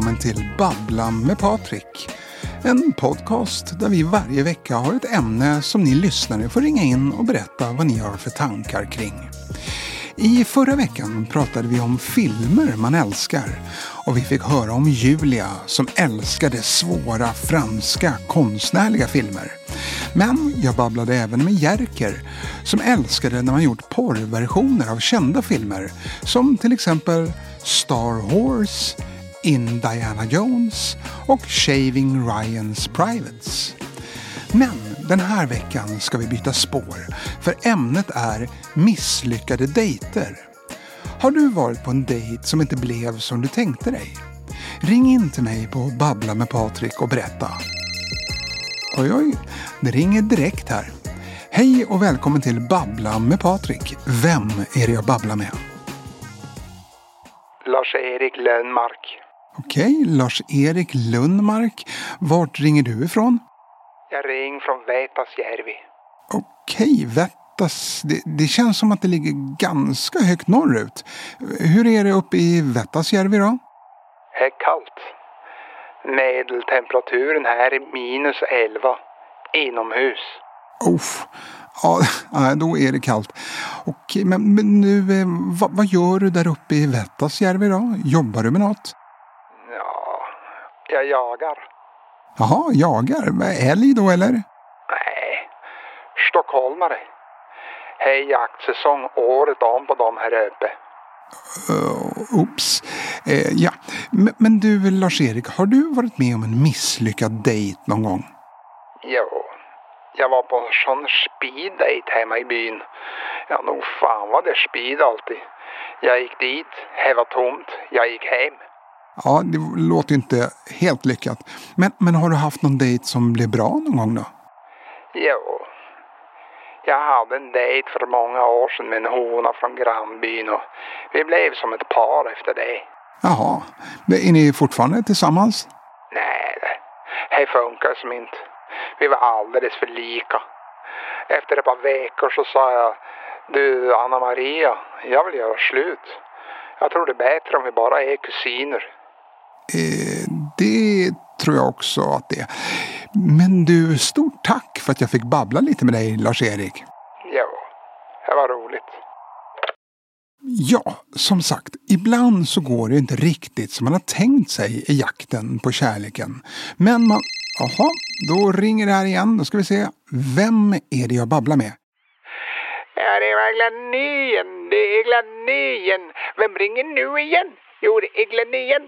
välkommen till Babblan med Patrik. En podcast där vi varje vecka har ett ämne som ni lyssnare får ringa in och berätta vad ni har för tankar kring. I förra veckan pratade vi om filmer man älskar och vi fick höra om Julia som älskade svåra franska konstnärliga filmer. Men jag babblade även med Jerker som älskade när man gjort porrversioner av kända filmer som till exempel Star Horse, in Diana Jones och Shaving Ryans Privates. Men den här veckan ska vi byta spår för ämnet är misslyckade dejter. Har du varit på en dejt som inte blev som du tänkte dig? Ring in till mig på Babbla med Patrik och berätta. Oj, oj, det ringer direkt här. Hej och välkommen till Babbla med Patrik. Vem är det jag babblar med? Lars-Erik Lönnmark. Okej, Lars-Erik Lundmark. Vart ringer du ifrån? Jag ringer från Vetasjärvi. Okej, Vettas. Det, det känns som att det ligger ganska högt norrut. Hur är det uppe i Vettasjärvi då? Det är kallt. Medeltemperaturen här är minus 11 inomhus. Uff. Ja, då är det kallt. Okej, men, men nu, eh, vad, vad gör du där uppe i Vettasjärvi då? Jobbar du med något? Ja, jag jagar. Jaha, jagar. Älg då eller? Nej, stockholmare. Är jaktsäsong året om på de här uppe. Uh, oops. Eh, ja, men, men du Lars-Erik, har du varit med om en misslyckad dejt någon gång? Jo, jag var på en sån speed date hemma i byn. Ja, nog fan var det speed alltid. Jag gick dit, det var tomt, jag gick hem. Ja, det låter ju inte helt lyckat. Men, men har du haft någon dejt som blev bra någon gång då? Jo. Jag hade en dejt för många år sedan med en hona från grannbyn och vi blev som ett par efter det. Jaha, är ni fortfarande tillsammans? Nej, det, det funkar som inte. Vi var alldeles för lika. Efter ett par veckor så sa jag, du Anna Maria, jag vill göra slut. Jag tror det är bättre om vi bara är kusiner. Eh, det tror jag också att det är. Men du, stort tack för att jag fick babbla lite med dig Lars-Erik. Jo, det var roligt. Ja, som sagt, ibland så går det inte riktigt som man har tänkt sig i jakten på kärleken. Men man... Jaha, då ringer det här igen. Då ska vi se. Vem är det jag babblar med? Ja, det var Glanien. Det är Glanien. Vem ringer nu igen? Jo, det är Glanien.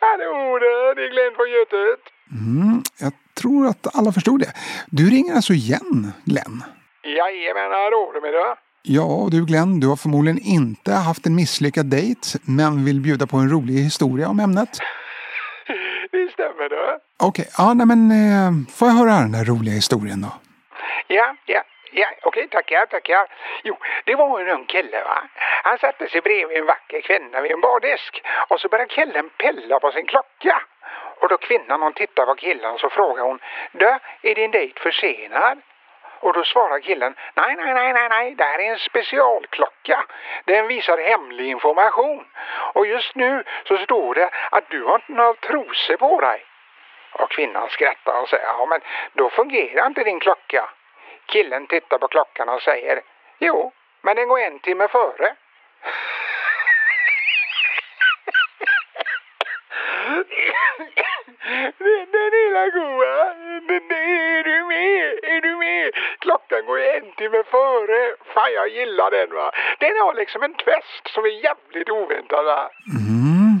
Hallå där, det är Glenn från Götet. Mm, jag tror att alla förstod det. Du ringer alltså igen, Glenn? Jajamän, hallå du med det. Ja, du Glenn, du har förmodligen inte haft en misslyckad dejt men vill bjuda på en rolig historia om ämnet. Det stämmer det. Okej, ja, nej men eh, får jag höra den där roliga historien då? Ja, ja, ja, okej, tackar, tackar. Jo, det var en ung kille va. Han satte sig bredvid en vacker kvinna vid en bardisk och så började killen pilla på sin klocka. Och då kvinnan hon tittar på killen så frågar hon, du, är din dejt försenad? Och då svarar killen, nej, nej, nej, nej, nej, det här är en specialklocka. Den visar hemlig information. Och just nu så står det att du har inte några trosor på dig. Och kvinnan skrattar och säger, ja men då fungerar inte din klocka. Killen tittar på klockan och säger, jo, men den går en timme före. Den, lilla goa, är du med? Är du med? Klockan går en timme före. Fan, jag gillar den va. Den har liksom en twist som är jävligt oväntad va. Mm.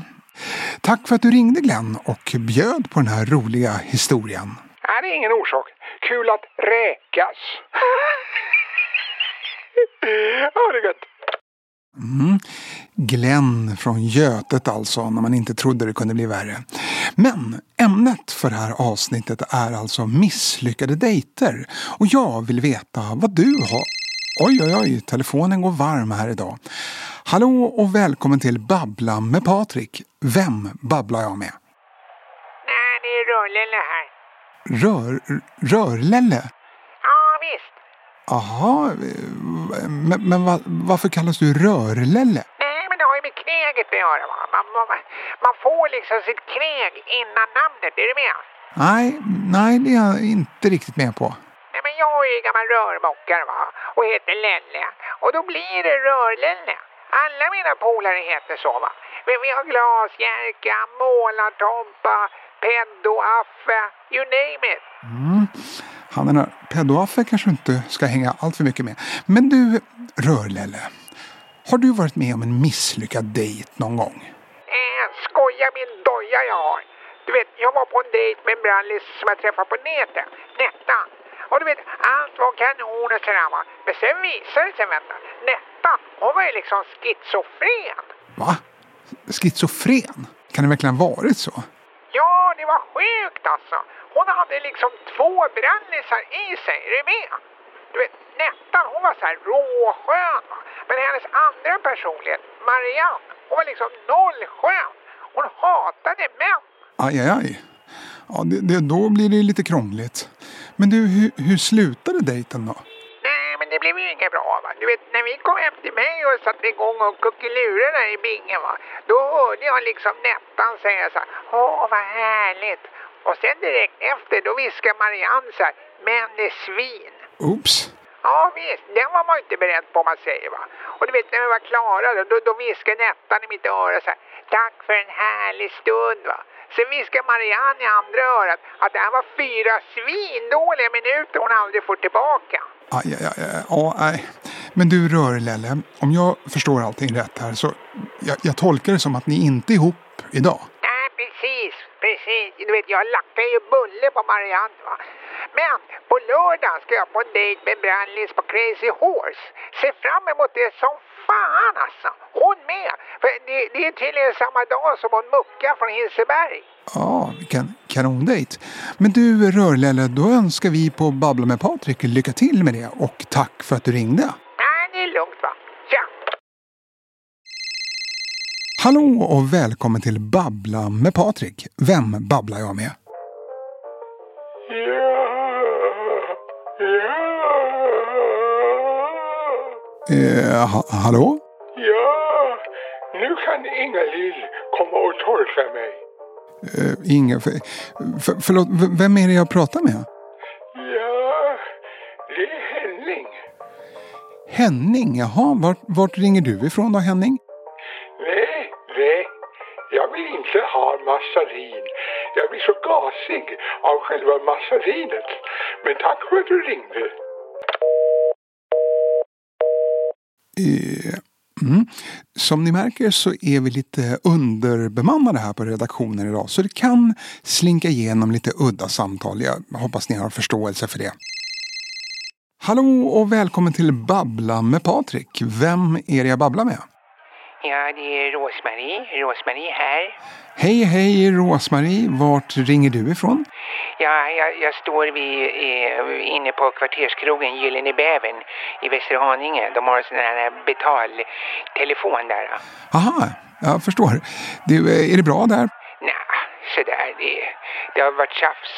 Tack för att du ringde Glenn och bjöd på den här roliga historien. Nej, det är ingen orsak. Kul att räkas. ha det gött. Mm. Glenn från Götet alltså, när man inte trodde det kunde bli värre. Men ämnet för det här avsnittet är alltså misslyckade dejter. Och jag vill veta vad du har... Oj, oj, oj, telefonen går varm här idag. Hallå och välkommen till Babbla med Patrik. Vem babblar jag med? Nej, det är Röllele här. Rör... Rörlelle? Ja, visst. Jaha, eh, men, men va, varför kallas du Rörlelle? Nej, men det har ju med kneget vi gör. Va? Man, man, man får liksom sitt kneg innan namnet, är du med? Nej, nej det är jag inte riktigt med på. Nej, men jag är ju gammal rörmokare va? och heter Lelle. Och då blir det Rörlelle. Alla mina polare heter så va. Vi, vi har Glasjärka, Målartompa, Peddo, Affe, you name it. Mm. Han den där pedoaffe kanske inte ska hänga allt för mycket med. Men du, Rörlelle. Har du varit med om en misslyckad dejt någon gång? Eh, skoja min doja jag har. Du vet, jag var på en dejt med en brallis som jag träffade på nätet. Nettan. Och du vet, allt var kanon och sådär va. Men sen visade det sig, vänta. Nettan, hon var ju liksom schizofren. Va? Schizofren? Kan det verkligen ha varit så? Ja, det var sjukt alltså. Hon hade liksom två brallisar i sig, är du med? Du vet, Nettan hon var så här råskön. Men hennes andra personlighet, Marianne, hon var liksom nollskön. Hon hatade män. Aj, aj, aj. Ja, det, det, då blir det lite krångligt. Men du, hur, hur slutade dejten då? Det blev ju inget bra. Va? Du vet, när vi kom hem till mig och satte igång och kuckelurade i bingen, va? då hörde jag liksom Nettan säga så här, åh vad härligt. Och sen direkt efter, då viskade Marianne så här, men det är svin. Oops. Ja visst, den var man inte beredd på om man säger va. Och du vet när vi var klara då, då viskade Nettan i mitt öra så här, tack för en härlig stund va. Sen viskade Marianne i andra örat att det här var fyra svindåliga minuter hon aldrig får tillbaka. Aj, aj, aj, aj. Ja. Men du Rörlelle, om jag förstår allting rätt här så jag, jag tolkar det som att ni inte är ihop idag. Nej, precis, precis. Du vet, jag lackar ju bulle på Marianne va. Men på lördag ska jag på en dejt med Brandlis på Crazy Horse. Se fram emot det som fan alltså. Hon med. För det, det är tydligen samma dag som hon muckar från Hinseberg. Ja, vilken kanondejt. Men du Rörlelle, då önskar vi på Babbla med Patrik lycka till med det och tack för att du ringde. Nej, det är lugnt va. Tja! Hallå och välkommen till Babbla med Patrik. Vem babblar jag med? Eh, ha, hallå? Ja, nu kan Inga-Lill komma och tolka mig. Eh, Inge, för, för, förlåt, vem är det jag pratar med? Ja, det är Henning. Henning, jaha, vart, vart ringer du ifrån då Henning? Nej, nej, jag vill inte ha massarin. Jag blir så gasig av själva massarinet. Men tack för att du ringde. Mm. Som ni märker så är vi lite underbemannade här på redaktionen idag så det kan slinka igenom lite udda samtal. Jag hoppas ni har förståelse för det. Hallå och välkommen till Babbla med Patrik. Vem är det jag babblar med? Ja, det är Rosmarie. Rosmarie här. Hej hej Rosmarie, vart ringer du ifrån? Ja, jag, jag står vid, eh, inne på kvarterskrogen Gyllene Bävern i Västerhaninge. De har en sån här betaltelefon där. Aha, jag förstår. Du, eh, är det bra där? Nej, sådär. Det, det har varit tjafs.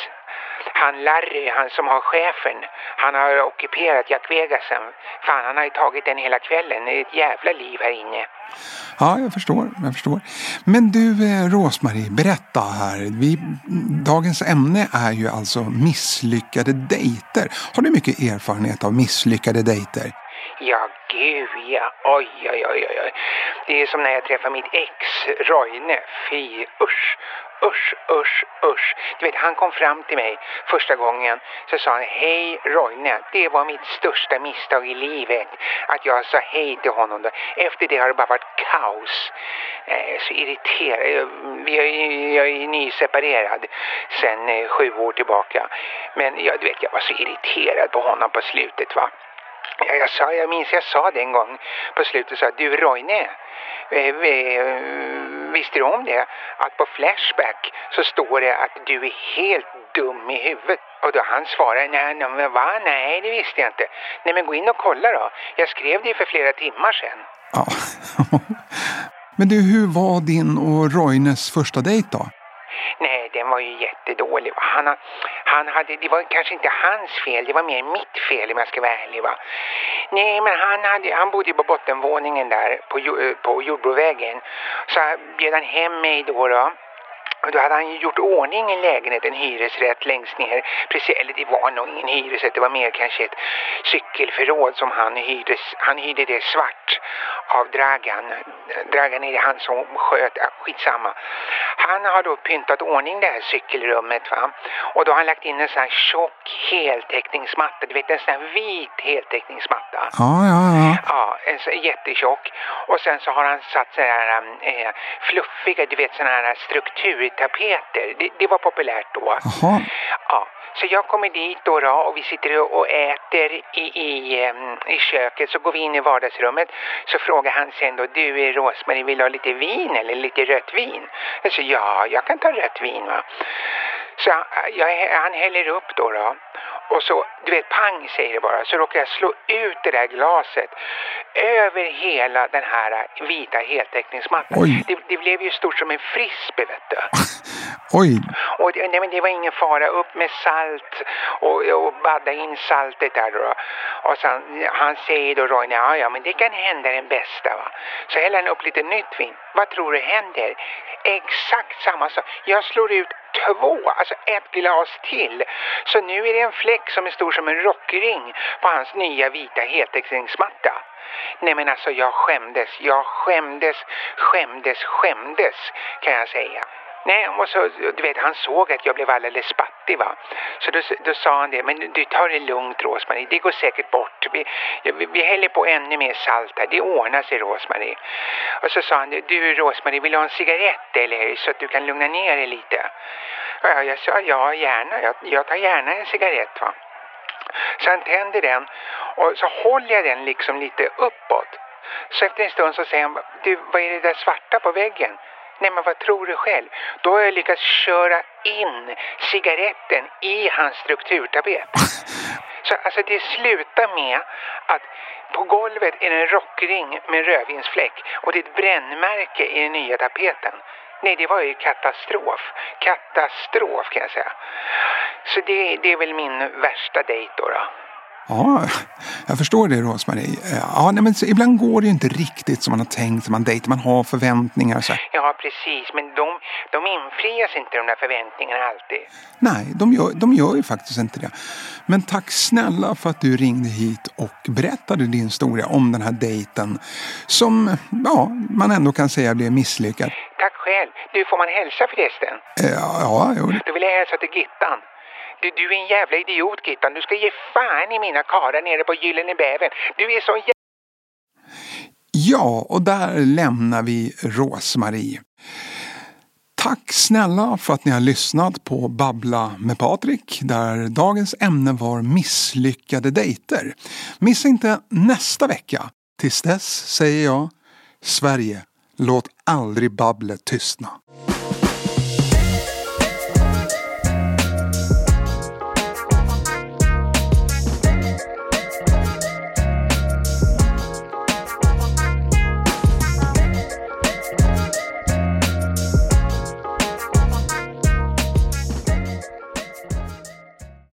Han Larry, han som har chefen, han har ockuperat Jack Vegasen. Fan, han har ju tagit den hela kvällen. Det är ett jävla liv här inne. Ja, jag förstår. Jag förstår. Men du, eh, Rosmarie, berätta här. Vi, dagens ämne är ju alltså misslyckade dejter. Har du mycket erfarenhet av misslyckade dejter? Ja, gud ja. Oj, oj, oj, oj. oj. Det är som när jag träffade mitt ex, Roine. Fy, usch. Usch, usch, usch. Du vet, han kom fram till mig första gången. Så sa han, hej Roine, det var mitt största misstag i livet. Att jag sa hej till honom. Då. Efter det har det bara varit kaos. Eh, så irriterad. Jag, jag är nyseparerad sen eh, sju år tillbaka. Men jag, du vet, jag var så irriterad på honom på slutet va. Ja, jag, sa, jag minns jag sa det en gång på slutet så här, du Roine, eh, eh, visste du om det? Att på Flashback så står det att du är helt dum i huvudet. Och då han svarade, nej, nej va? Nej, det visste jag inte. Nej men gå in och kolla då. Jag skrev det för flera timmar sedan. Ja. Men du, hur var din och Roines första dejt då? Var ju jättedålig. va. Han, han hade, det var kanske inte hans fel, det var mer mitt fel om jag ska vara ärlig. Va? Nej, men han, hade, han bodde på bottenvåningen där på, eh, på Jordbrovägen. Så bjöd han hem mig då. då. Och då hade han ju gjort ordning i lägenheten hyresrätt längst ner. Precis, eller det var nog ingen hyresrätt, det var mer kanske ett cykelförråd som han hyrde. Han hyrde det svart av Dragan. Dragan är det han som sköt, ah, skitsamma. Han har då pyntat ordning det här cykelrummet va. Och då har han lagt in en sån här tjock heltäckningsmatta, du vet en sån här vit heltäckningsmatta. Ja, ja, ja. Ja, en så, jättetjock. Och sen så har han satt sådana här eh, fluffiga, du vet sådana här strukturtapeter. Det, det var populärt då. Jaha. Ja, så jag kommer dit då, då och vi sitter och äter i, i, em, i köket. Så går vi in i vardagsrummet. Så frågar han sen då, du Rosmarie vill du ha lite vin eller lite rött vin? Säger ja, jag kan ta rött vin va. Så han, jag, eh, han häller upp då, då. Och så, du vet, pang säger det bara. Så råkar jag slå ut det där glaset över hela den här vita heltäckningsmattan. Det, det blev ju stort som en frisbee, vet du. Oj, Och det, nej, men det var ingen fara. Upp med salt och, och badda in saltet där då. Och sen, han säger då Roine, ja ja men det kan hända den bästa va. Så häller han upp lite nytt vin. Vad tror du händer? Exakt samma sak. Jag slår ut två, alltså ett glas till. Så nu är det en fläck som är stor som en rockring på hans nya vita heltäckningsmatta. Nej men alltså jag skämdes, jag skämdes, skämdes, skämdes kan jag säga. Nej, och så, du vet, han såg att jag blev alldeles spattig va. Så då, då sa han det, men du tar det lugnt Rosmarie, det går säkert bort. Vi, vi, vi häller på ännu mer salt här, det ordnar sig Rosmarie. Och så sa han, du Rosmarie, vill du ha en cigarett eller så att du kan lugna ner dig lite? Ja, jag sa ja, gärna, jag, jag tar gärna en cigarett va. Så han tänder den och så håller jag den liksom lite uppåt. Så efter en stund så säger han, du vad är det där svarta på väggen? Nej men vad tror du själv? Då har jag lyckats köra in cigaretten i hans strukturtapet. Så alltså det slutar med att på golvet är det en rockring med rödvinsfläck och det är ett brännmärke i den nya tapeten. Nej, det var ju katastrof. Katastrof kan jag säga. Så det, det är väl min värsta dejt då. då. Ja, jag förstår det Rosmarie. Ja, nej, men ibland går det ju inte riktigt som man har tänkt när man dejtar. Man har förväntningar och så. Ja, precis. Men de, de infrias inte de där förväntningarna alltid. Nej, de gör, de gör ju faktiskt inte det. Men tack snälla för att du ringde hit och berättade din historia om den här dejten. Som, ja, man ändå kan säga blev misslyckad. Tack själv. Du, får man hälsa förresten? Eh, Ja, jo, Då vill jag hälsa till Gittan. Du, du är en jävla idiot Gittan. Du ska ge fan i mina karlar nere på Gyllene Bävern. Du är så jävla... Ja, och där lämnar vi Rosmarie. Tack snälla för att ni har lyssnat på Babbla med Patrik där dagens ämne var misslyckade dejter. Missa inte nästa vecka. Tills dess säger jag Sverige, låt aldrig babblet tystna.